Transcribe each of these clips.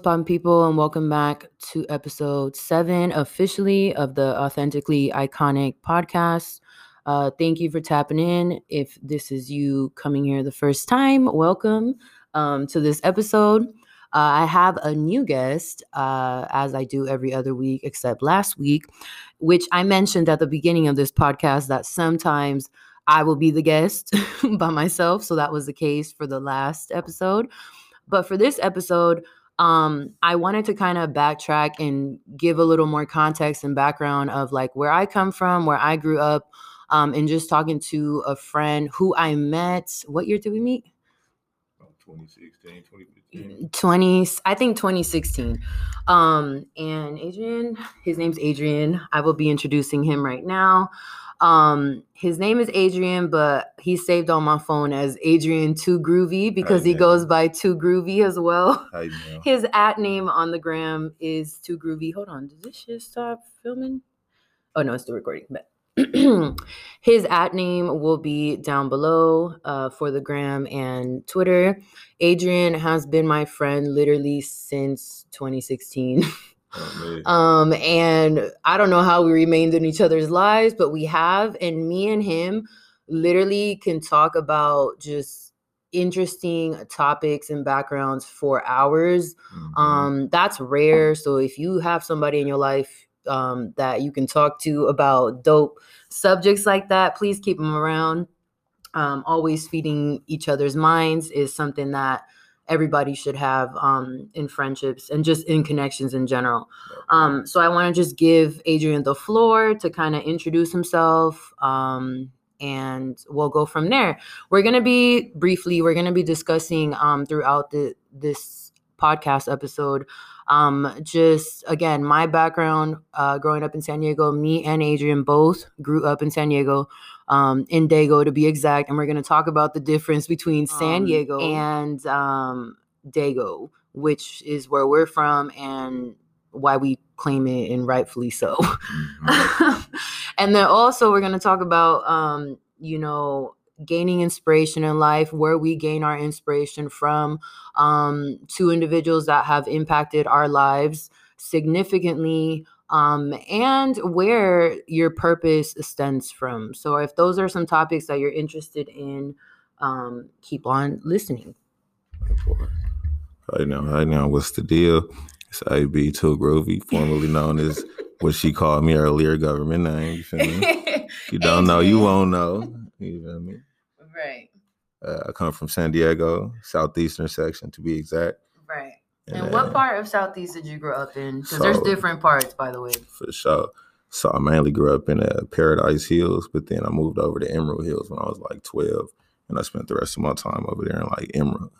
what's poppin', people, and welcome back to episode seven officially of the Authentically Iconic podcast. Uh, thank you for tapping in. If this is you coming here the first time, welcome um, to this episode. Uh, I have a new guest, uh, as I do every other week, except last week, which I mentioned at the beginning of this podcast that sometimes I will be the guest by myself. So that was the case for the last episode. But for this episode, um, I wanted to kind of backtrack and give a little more context and background of like where I come from, where I grew up, um, and just talking to a friend who I met. What year did we meet? 2016, 2015. 20 i think 2016 um and adrian his name's adrian i will be introducing him right now um his name is adrian but he's saved on my phone as adrian too groovy because he goes by too groovy as well. How you doing? his at name on the gram is too groovy. Hold on. Did this shit stop filming? Oh no it's still recording. But his at name will be down below uh, for the gram and twitter. Adrian has been my friend literally since 2016 Oh, um and i don't know how we remained in each other's lives but we have and me and him literally can talk about just interesting topics and backgrounds for hours. Mhm. um that's rare so if you have somebody in your life um that you can talk to about dope subjects like that please keep them around. Um always feeding each other's minds is something that everybody should have um in friendships and just in connections in general. Um so i want to just give adrian the floor to kind of introduce himself um and we'll go from there. We're going to be briefly we're going to be discussing um throughout the this podcast episode um just again my background uh growing up in san diego me and adrian both grew up in san diego um in dago to be exact and we're going to talk about the difference between san Um, diego and um dago which is where we're from and why we claim it and rightfully so Mhm. and then also we're going to talk about um you know gaining inspiration in life where we gain our inspiration from um two individuals that have impacted our lives significantly um and where your purpose stems from so if those are some topics that you're interested in um keep on listening Right now, right now, what's the deal? It's AB Too Groovy, formerly known as what she called me earlier, government name. You feel me? You don't know, you won't know. You feel me? right Uh, I come from San Diego, southeastern section to be exact. And, and what part of southeast did you grow up in because there's different parts by the way For sure. So I mainly grew up in uh, Paradise Hills, but then I moved over to Emerald Hills when I was like 12. And I spent the rest of my time over there in like Emerald.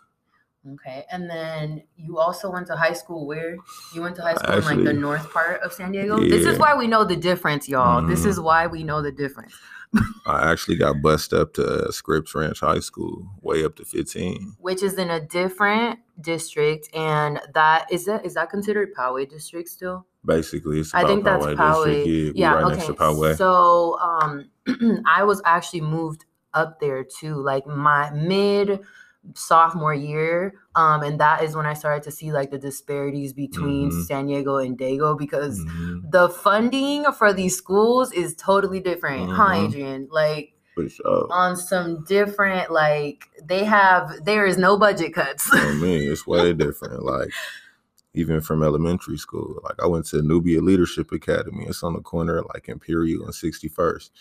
Okay, and then you also went to high school where? You went to high school in like the north part of San Diego? This is why we know the difference, y'all. This Mhm. is why we know the difference. I actually got bused up to uh, Scripps Ranch High School, way up to 15. Which is in a different district, and that is that is that considered Poway district still? Basically, it's I think that's Poway district. Yeah, Yeah, right okay. next to Poway. So um I was actually moved up there too, like my mid sophomore year. Um, and that is when I started to see like the disparities between Mhm. San Diego and Dago because Mhm, the funding for these schools is totally different, huh, Mhm. Adrian? Like sure. on some different, like they have there is no budget cuts. I mean, it's way different. Like, even from elementary school, like I went to Nubia Leadership Academy. It's on the corner like Imperial and 61st.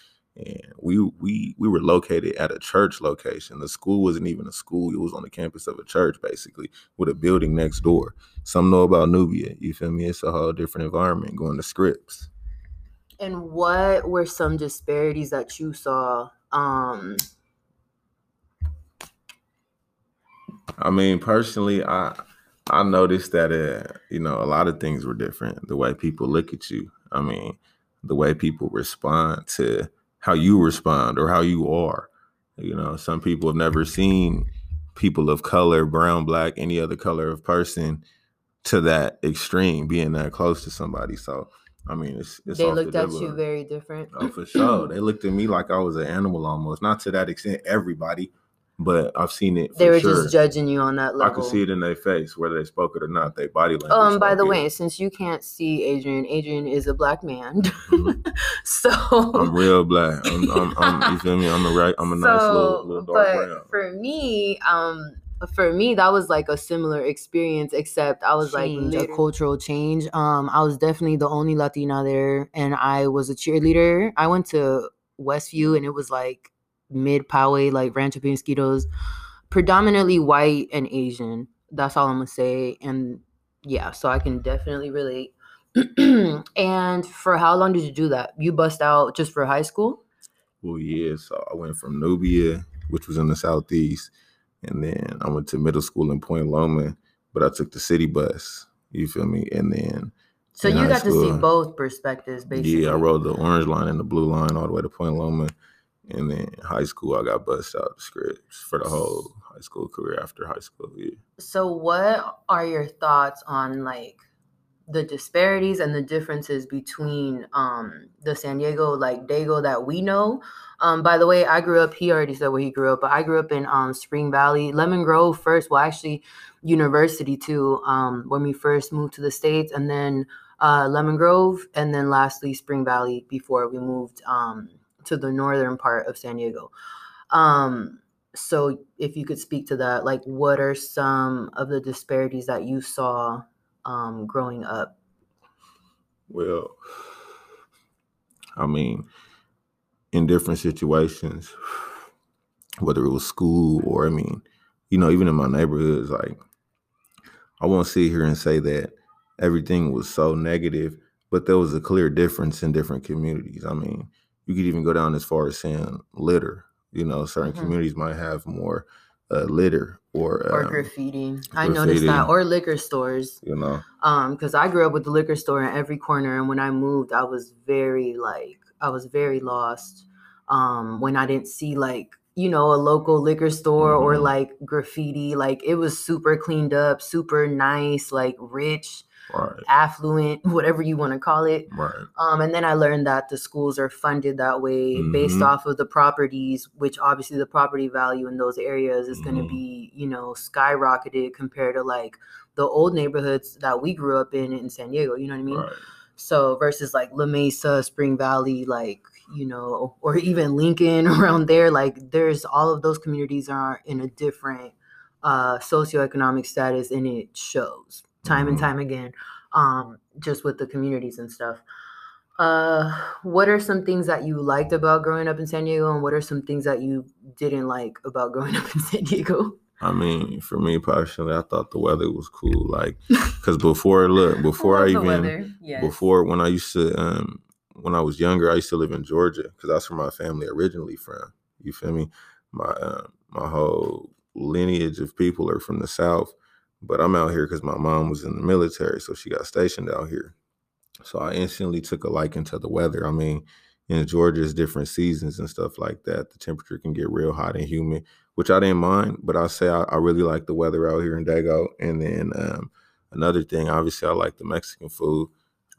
And we we we were located at a church location. The school wasn't even a school; it was on the campus of a church, basically, with a building next door. Some know about Nubia. You feel me? It's a whole different environment. Going to Scripps. and what were some disparities that you saw? Um I mean, personally, I I noticed that uh, you know a lot of things were different. The way people look at you. I mean, the way people respond to how you respond or how you are. You know, some people have never seen people of color, brown, black, any other color of person to that extreme, being that close to somebody. So, I mean, it's, it's they off the looked at you very different. Oh, for sure. They looked at me like I was an animal almost. Not to that extent, everybody, but I've seen it. they were sure. just judging you on that level. I could see it in their face, whether they spoke it or not. They body language. Um, by the it. way, since you can't see Adrian, Adrian is a black man. Mhm. so I'm real black. I'm, I'm, I'm, you feel me? I'm a right. I'm a nice little, little dark but brown. for me, um, for me, that was like a similar experience, except I was like a cultural change. Um, I was definitely the only Latina there, and I was a cheerleader. I went to Westview, and it was like mid Poway, like Rancho Penasquitos, predominantly white and Asian. That's all I'm gonna say. And yeah, so I can definitely relate. and for how long did you do that? You bust out just for high school? Well, yeah. So I went from Nubia, which was in the southeast, and then I went to middle school in Point Loma, but I took the city bus. You feel me? And then So you got to see both perspectives, basically. Yeah, I rode the orange line and the blue line all the way to Point Loma. And then high school, I got bussed out the Scripps for the whole high school career after high school. Yeah. So, what are your thoughts on like the disparities and the differences between um the San Diego like Dago that we know? Um, by the way, I grew up. He already said where he grew up, but I grew up in um Spring Valley, Lemon Grove first. Well, actually, University too. Um, when we first moved to the states, and then uh Lemon Grove, and then lastly Spring Valley before we moved um to the northern part of San Diego. Um, so if you could speak to that, like what are some of the disparities that you saw um, growing up? Well, I mean, in different situations, whether it was school or I mean, you know, even in my neighborhoods, like I won't sit here and say that everything was so negative, but there was a clear difference in different communities. I mean, you could even go down as far as saying litter. You know, certain Mhm. communities might have more uh, litter or, Or um, graffiti. I noticed that. Or liquor stores. you know, Um, because I grew up with the liquor store in every corner, and when I moved, I was very like I was very lost. Um, when I didn't see like you know a local liquor store or Mhm. like graffiti, like it was super cleaned up, super nice, like rich, right, affluent, whatever you want to call it. right, Um, and then I learned that the schools are funded that way based Mhm. off of the properties, which obviously the property value in those areas is going to be, you know, skyrocketed compared to like the old neighborhoods that we grew up in in San Diego. You know what I mean? right. So versus like La Mesa, Spring Valley, like you know, or even Lincoln around there, like there's all of those communities are in a different uh socioeconomic status, and it shows time and Mhm. time again, um, just with the communities and stuff. Uh, what are some things that you liked about growing up in San Diego, and what are some things that you didn't like about growing up in San Diego? I mean, for me personally, I thought the weather was cool. Like, cause before, look, before I, even, before when I used to, um, when I was younger, I used to live in Georgia, cause that's where my family originally from. You feel me? My uh, my whole lineage of people are from the South, but I'm out here because my mom was in the military, so she got stationed out here. So I instantly took a liking to the weather. I mean, in Georgia, it's different seasons and stuff like that. The temperature can get real hot and humid, which I didn't mind. But I say I, I really like the weather out here in Dago. And then um, another thing, obviously, I like the Mexican food.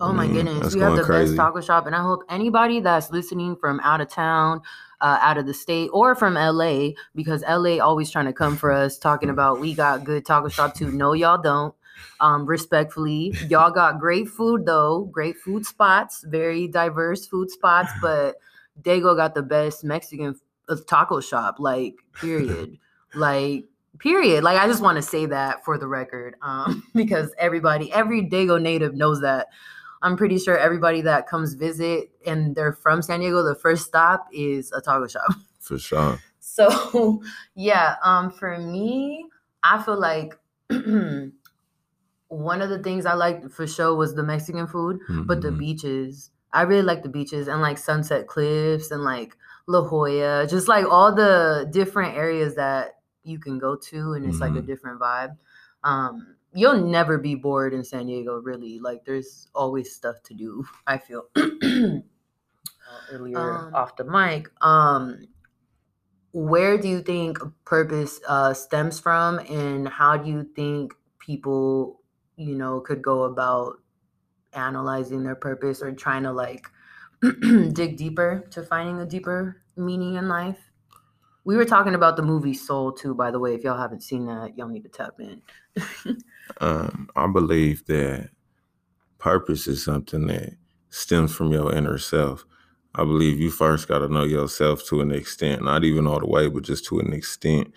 Oh my mean, goodness, we have the crazy. best taco shop, and I hope anybody that's listening from out of town, uh, out of the state, or from LA, because LA always trying to come for us, talking about we got good taco shop too. No, y'all don't. Um, respectfully, y'all got great food though, great food spots, very diverse food spots, but Dago got the best Mexican uh, taco shop, like period, like period. Like I just want to say that for the record, um, because everybody, every Dago native knows that. I'm pretty sure everybody that comes visit and they're from San Diego, the first stop is a taco shop. For sure. So yeah, um, for me, I feel like one of the things I liked for sure was the Mexican food, but the Mhm. beaches. I really like the beaches and like Sunset Cliffs and like La Jolla, just like all the different areas that you can go to, and it's like a Mhm. different vibe. Um, you'll never be bored in San Diego, really. Like there's always stuff to do. I feel. Earlier Um, off the mic, um, where do you think purpose uh, stems from, and how do you think people, you know, could go about analyzing their purpose or trying to like dig deeper to finding a deeper meaning in life? We were talking about the movie Soul too, by the way. If y'all haven't seen that, y'all need to tap in. um, I believe that purpose is something that stems from your inner self. I believe you first got to know yourself to an extent, not even all the way, but just to an extent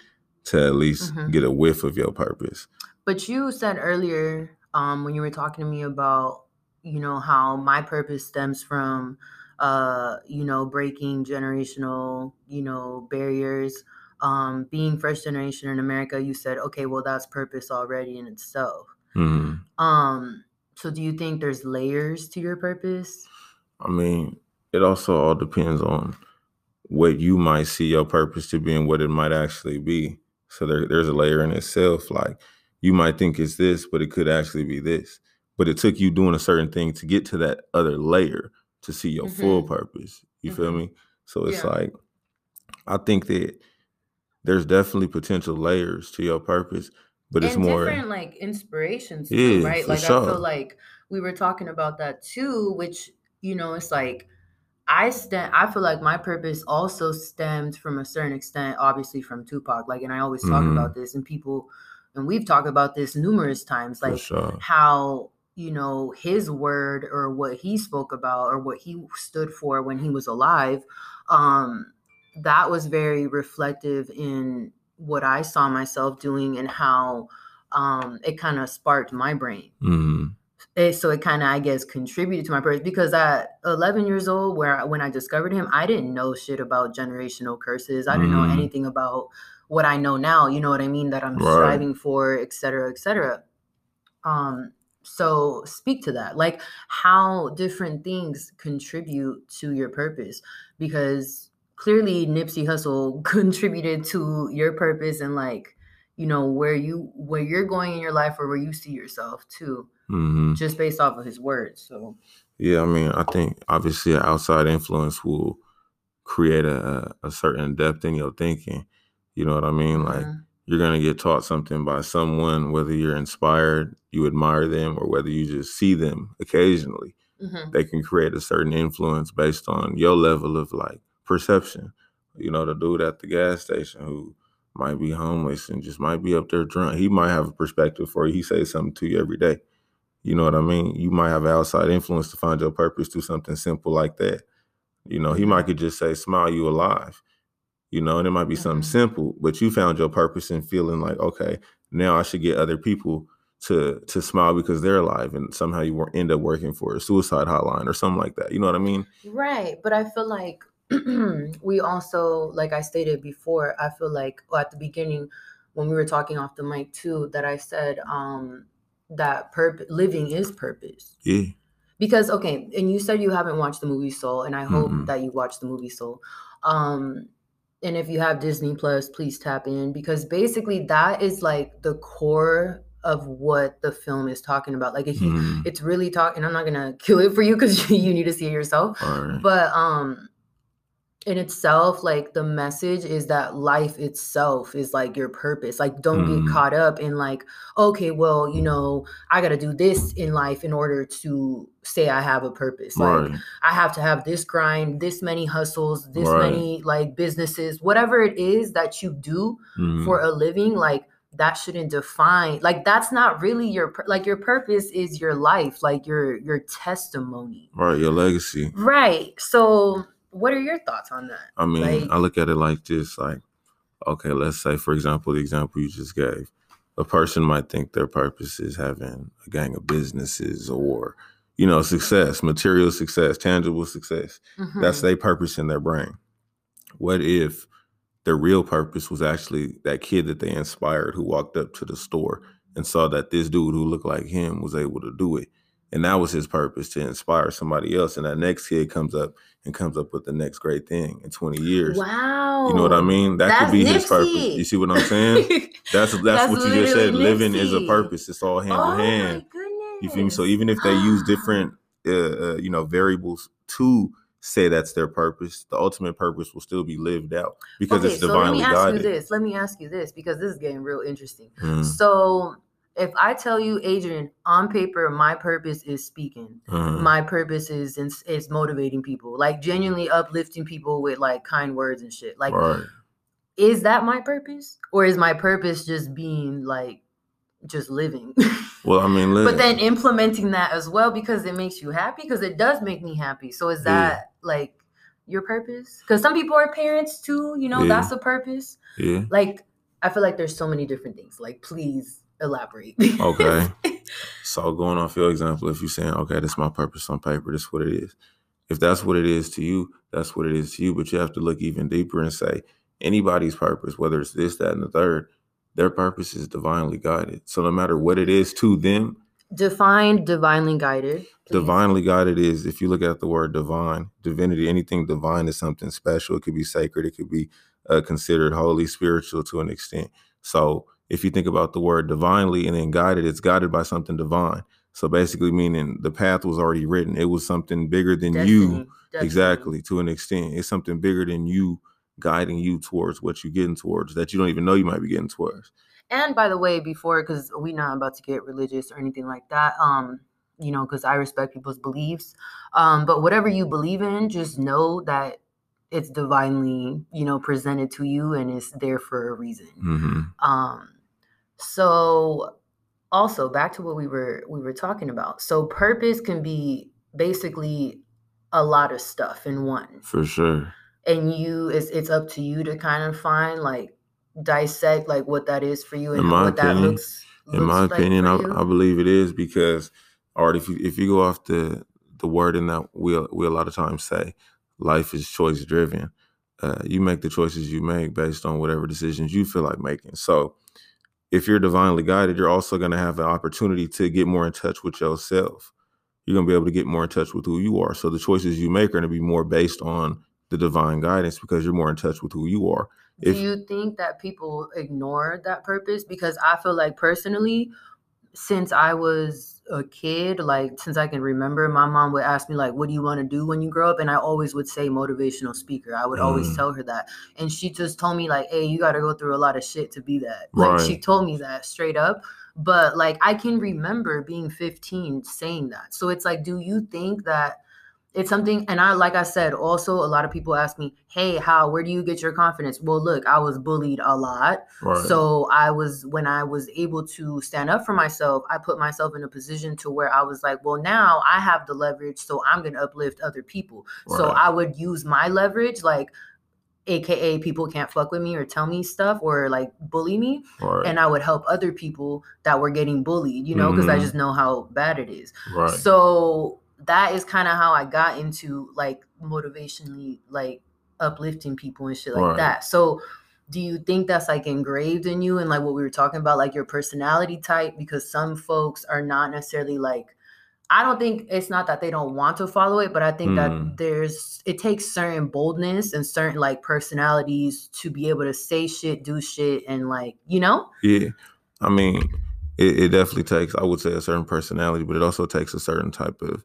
to at least mm-hmm. get a whiff of your purpose. But you said earlier um, when you were talking to me about, you know, how my purpose stems from, uh, you know, breaking generational, you know, barriers. Um, being first generation in America, you said, okay, well, that's purpose already in itself. Mm-hmm. Um, so do you think there's layers to your purpose? I mean, it also all depends on what you might see your purpose to be and what it might actually be. So there, there's a layer in itself. Like you might think it's this, but it could actually be this. But it took you doing a certain thing to get to that other layer to see your mm-hmm. full purpose. You mm-hmm. feel me? So it's yeah. like I think that there's definitely potential layers to your purpose, but and it's more different like inspirations, too, yeah, right? Like sure. I feel like we were talking about that too, which you know, it's like I stand I feel like my purpose also stemmed from a certain extent, obviously from Tupac. Like, and I always talk mm-hmm. about this, and people, and we've talked about this numerous times, like sure. how you know his word or what he spoke about or what he stood for when he was alive. Um, that was very reflective in what I saw myself doing and how um, it kind of sparked my brain. Mm-hmm it, so it kind of i guess contributed to my purpose because at 11 years old where I, when i discovered him i didn't know shit about generational curses i didn't mm. know anything about what i know now you know what i mean that i'm right. striving for et cetera et cetera um so speak to that like how different things contribute to your purpose because clearly nipsey hussle contributed to your purpose and like you know where you where you're going in your life or where you see yourself too mm-hmm. just based off of his words. So yeah, I mean, I think obviously an outside influence will create a, a certain depth in your thinking. You know what I mean? Like mm-hmm. you're gonna get taught something by someone, whether you're inspired, you admire them, or whether you just see them occasionally. Mm-hmm. They can create a certain influence based on your level of like perception. You know, the dude at the gas station who might be homeless and just might be up there drunk. He might have a perspective for you. He says something to you every day. You know what I mean? You might have outside influence to find your purpose through something simple like that. You know, he might could just say, smile, you alive. You know, and it might be something mm-hmm. simple, but you found your purpose in feeling like, okay, now I should get other people to to smile because they're alive and somehow you end up working for a suicide hotline or something like that. You know what I mean? Right. But I feel like we also, like I stated before, I feel like well, at the beginning when we were talking off the mic too, that I said, um, that purpose living is purpose. Yeah. Because okay, and you said you haven't watched the movie Soul, and I hope mm-hmm. that you watch the movie Soul. Um, and if you have Disney Plus, please tap in because basically that is like the core of what the film is talking about. Like, mm. it's really talking. I'm not gonna kill it for you because you need to see it yourself. Right. But um, in itself like the message is that life itself is like your purpose like don't mm. get caught up in like okay well you know i got to do this in life in order to say i have a purpose right. like i have to have this grind this many hustles this right. many like businesses whatever it is that you do mm. for a living like that shouldn't define like that's not really your like your purpose is your life like your your testimony right your legacy right so what are your thoughts on that? I mean, like, I look at it like this like, okay, let's say, for example, the example you just gave. A person might think their purpose is having a gang of businesses or, you know, success, material success, tangible success. Mm-hmm. That's their purpose in their brain. What if their real purpose was actually that kid that they inspired who walked up to the store and saw that this dude who looked like him was able to do it? And that was his purpose to inspire somebody else. And that next kid comes up and comes up with the next great thing in 20 years. Wow. You know what I mean? That that's could be Nipsey. his purpose. You see what I'm saying? That's that's, that's what you just said. Nipsey. Living is a purpose. It's all hand oh in hand. You feel me? So even if they use different uh, uh, you know variables to say that's their purpose, the ultimate purpose will still be lived out because okay, it's divinely so let me ask guided. You this. Let me ask you this because this is getting real interesting. Mm. So if I tell you, Adrian, on paper, my purpose is speaking. Uh-huh. My purpose is is motivating people, like genuinely uplifting people with like kind words and shit. Like, right. is that my purpose or is my purpose just being like just living well i mean but then implementing that as well because it makes you happy because it does make me happy so is that yeah. like your purpose because some people are parents too you know yeah. that's a purpose yeah like i feel like there's so many different things like please elaborate okay so going off your example if you're saying okay that's my purpose on paper that's what it is if that's what it is to you that's what it is to you but you have to look even deeper and say anybody's purpose, whether it's this, that, and the third, their purpose is divinely guided. So no matter what it is to them, define divinely guided. Please. Divinely guided is if you look at the word divine, divinity, anything divine is something special. It could be sacred. It could be uh, considered holy, spiritual to an extent. So if you think about the word divinely and then guided, it's guided by something divine. So basically, meaning the path was already written. It was something bigger than Destiny. you. Destiny. Exactly. To an extent, it's something bigger than you guiding you towards what you're getting towards that you don't even know you might be getting towards. And by the way, before because we're not about to get religious or anything like that, um, you know, because I respect people's beliefs. Um, but whatever you believe in, just know that it's divinely, you know, presented to you and it's there for a reason. Mm-hmm. Um, so also back to what we were we were talking about. So purpose can be basically a lot of stuff in one. For sure and you it's it's up to you to kind of find like dissect like what that is for you and what opinion, that looks, looks in my like opinion I, I, believe it is because or if you if you go off the the word in that we we a lot of times say life is choice driven uh, you make the choices you make based on whatever decisions you feel like making so if you're divinely guided you're also going to have an opportunity to get more in touch with yourself you're going to be able to get more in touch with who you are so the choices you make are going to be more based on the divine guidance because you're more in touch with who you are. If, Do you think that people ignore that purpose? Because I feel like personally, since I was a kid, like since I can remember, my mom would ask me like, "What do you want to do when you grow up?" And I always would say motivational speaker. I would mm. always tell her that, and she just told me like, "Hey, you got to go through a lot of shit to be that." Like right. she told me that straight up. But like I can remember being 15 saying that. So it's like, do you think that it's something and i like i said also a lot of people ask me hey how where do you get your confidence well look i was bullied a lot right. so i was when i was able to stand up for myself i put myself in a position to where i was like well now i have the leverage so i'm going to uplift other people right. so i would use my leverage like aka people can't fuck with me or tell me stuff or like bully me right. and i would help other people that were getting bullied you know because mm-hmm. i just know how bad it is so that is kind of how I got into like motivationally like uplifting people and shit like right. that. So do you think that's like engraved in you and like what we were talking about like your personality type because some folks are not necessarily like I don't think it's not that they don't want to follow it, but I think mm. that there's it takes certain boldness and certain like personalities to be able to say shit, do shit, and like you know. Yeah, I mean, it, it definitely takes I would say a certain personality, but it also takes a certain type of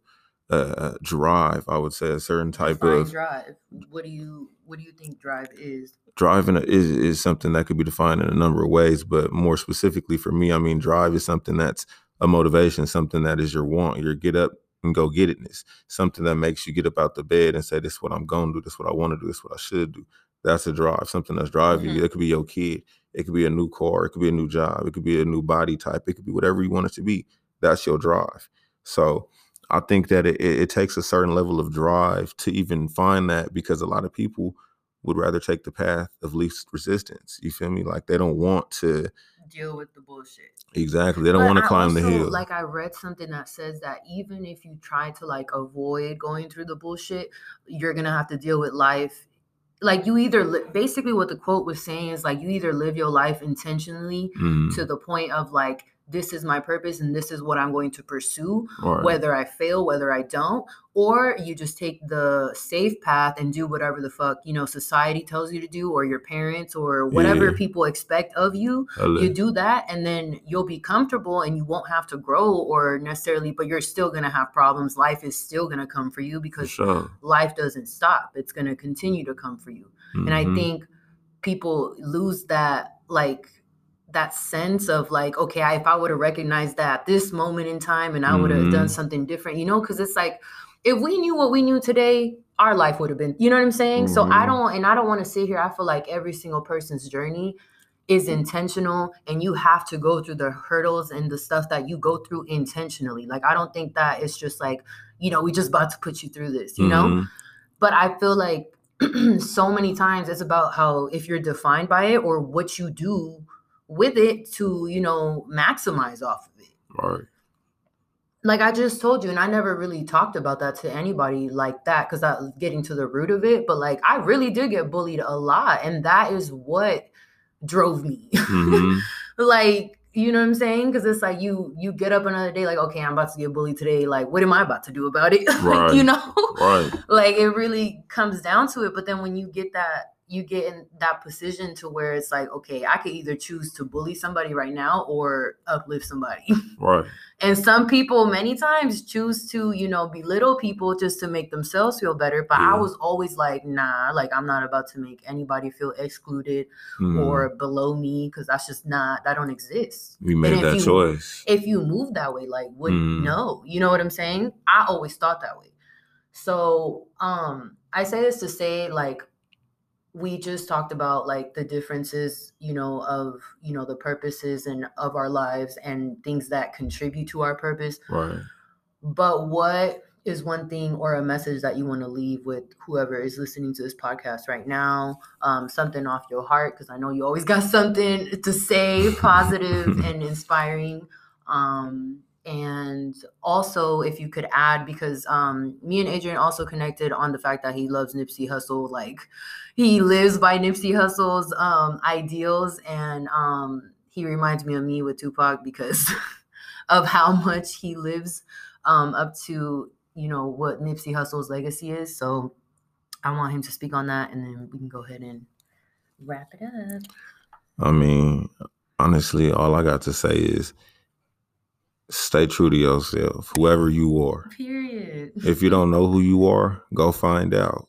uh, drive. I would say a certain type Define of drive. What do you what do you think drive is? Driving is is something that could be defined in a number of ways, but more specifically for me, I mean, drive is something that's a motivation, something that is your want, your get up and go get itness, something that makes you get up out the bed and say, "This is what I'm going to do. This is what I want to do. This is what I should do." That's a drive. Something that's driving mm-hmm. you. It could be your kid. It could be a new car. It could be a new job. It could be a new body type. It could be whatever you want it to be. That's your drive. So I think that it, it takes a certain level of drive to even find that because a lot of people would rather take the path of least resistance. You feel me? Like they don't want to deal with the bullshit. Exactly. They don't want to climb also, the hill. Like I read something that says that even if you try to like avoid going through the bullshit, you're going to have to deal with life like you either li- basically what the quote was saying is like you either live your life intentionally mm. to the point of like this is my purpose and this is what I'm going to pursue, right. whether I fail, whether I don't, or you just take the safe path and do whatever the fuck, you know, society tells you to do, or your parents, or whatever yeah. people expect of you. Hello. You do that, and then you'll be comfortable and you won't have to grow or necessarily, but you're still going to have problems. Life is still going to come for you because sure. life doesn't stop, it's going to continue to come for you. Mm-hmm. And I mm-hmm. think people lose that, like, that sense of like, okay, I, if I would have recognized that this moment in time and I would have mm-hmm. done something different, you know, because it's like if we knew what we knew today, our life would have been, you know what I'm saying? So I Mhm. don't, and I don't want to sit here. I feel like every single person's journey is intentional and you have to go through the hurdles and the stuff that you go through intentionally. Like, I don't think that it's just like, you know, we just about to put you through this, you know? Mhm. But I feel like so many times it's about how if you're defined by it or what you do with it to, you know, maximize off of it Right. like I just told you, and I never really talked about that to anybody like that because I was getting to the root of it. But like, I really did get bullied a lot, and that is what drove me. Mhm. like, you know what I'm saying? Because it's like you you get up another day, like, okay, I'm about to get bullied today. Like, what am I about to do about it? Like, Right. you know, Right. like it really comes down to it. But then when you get that, you get in that position to where it's like, okay, I could either choose to bully somebody right now or uplift somebody. Right. And some people many times choose to, you know, belittle people just to make themselves feel better. But I was always like, nah, like I'm not about to make anybody feel excluded Mhm. or below me because that's just not that don't exist. we made that you- choice. If you move that way, like what Mm. no, you know what I'm saying? I always thought that way. So um I say this to say like we just talked about like the differences you know of you know the purposes and of our lives and things that contribute to our purpose. Right. but what is one thing or a message that you want to leave with whoever is listening to this podcast right now? Um, something off your heart because i know you always got something to say positive and inspiring. Um, and also if you could add because um, me and adrian also connected on the fact that he loves nipsey Hussle. like he lives by nipsey Hussle's um, ideals and um, he reminds me of me with tupac because of how much he lives um, up to you know what Nipsey Hussle's legacy is. So I want him to speak on that, and then we can go ahead and wrap it up. I mean, honestly, all I got to say is stay true to yourself, whoever you are. Period. If you don't know who you are, go find out.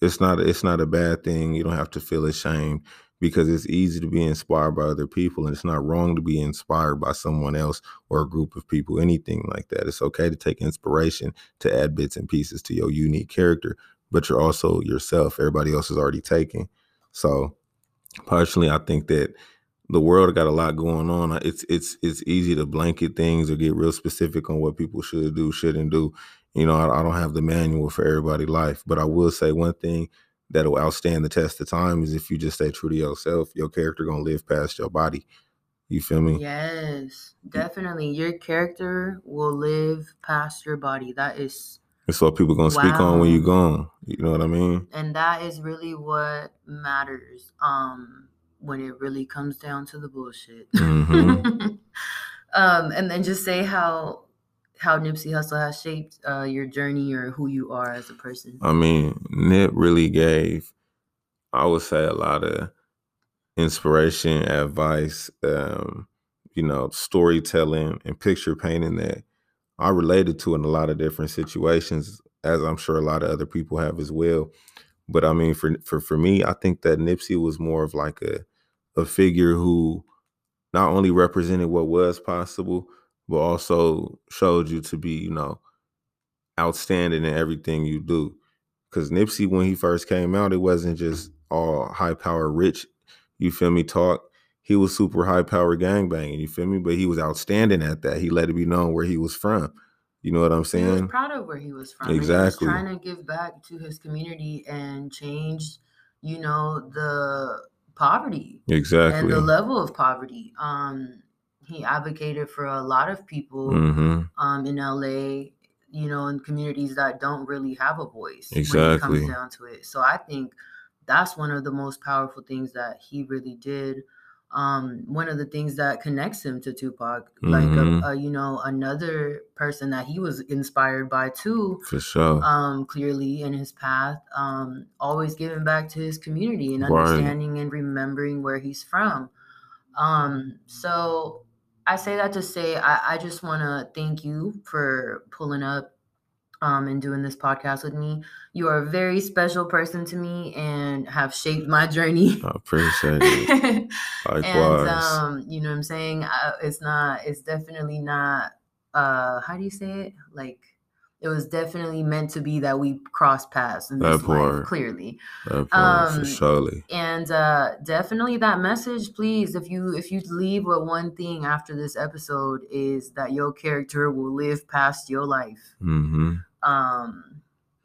It's not it's not a bad thing. You don't have to feel ashamed because it's easy to be inspired by other people and it's not wrong to be inspired by someone else or a group of people, anything like that. It's okay to take inspiration to add bits and pieces to your unique character, but you're also yourself. Everybody else is already taken. So personally, I think that the world got a lot going on. It's it's it's easy to blanket things or get real specific on what people should do, shouldn't do. You know, I, I don't have the manual for everybody's life, but I will say one thing that'll outstand the test of time is if you just stay true to yourself, your character gonna live past your body. You feel me? Yes, definitely. Your character will live past your body. That is, It's what people gonna speak on when Wow. you gone. You know what I mean? and that is really what matters. Um, when it really comes down to the bullshit. Mhm. um, and then just say how how Nipsey Hussle has shaped uh, your journey or who you are as a person. I mean, Nip really gave, I would say, a lot of inspiration, advice, um, you know, storytelling and picture painting that I related to in a lot of different situations, as I'm sure a lot of other people have as well. But I mean, for for for me, I think that Nipsey was more of like a a figure who not only represented what was possible, but also showed you to be, you know, outstanding in everything you do. Because Nipsey, when he first came out, it wasn't just all high power rich, you feel me, talk. He was super high power gangbanging, you feel me? But he was outstanding at that. He let it be known where he was from. You know what I'm He was saying? proud of where he was from. Exactly. He was trying to give back to his community and change, you know, the poverty Exactly. and the level of poverty. Um, he advocated for a lot of people hmm um, in LA, you know, in communities that don't really have a voice when it Exactly. comes down to it. So I think that's one of the most powerful things that he really did. Um, one of the things that connects him to Tupac, like Mhm. a, a, you know, another person that he was inspired by too, For sure. um, clearly in his path, um, always giving back to his community and Right. understanding and remembering where he's from. Um, so I say that to say I, I just want to thank you for pulling up um, and doing this podcast with me. You are a very special person to me and have shaped my journey. I appreciate it. and um, you know what I'm saying? Uh, it's not. It's definitely not. Uh, how do you say it? Like, it was definitely meant to be that we cross paths in this That life, clearly. That part Um, surely. And uh, definitely that message, please. If you if you leave with one thing after this episode is that your character will live past your life. Mm-hmm. Um,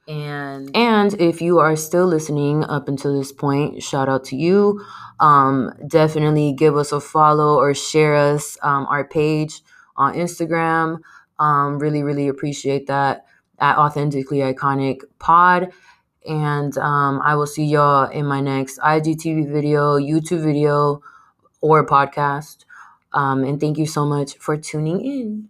and and if you are still listening up until this point, shout out to you. Um, definitely give us a follow or share us um, our page on Instagram. Um, really, really appreciate that at Authentically Iconic Pod. And um, I will see y'all in my next IGTV video, YouTube video, or podcast. Um, and thank you so much for tuning in.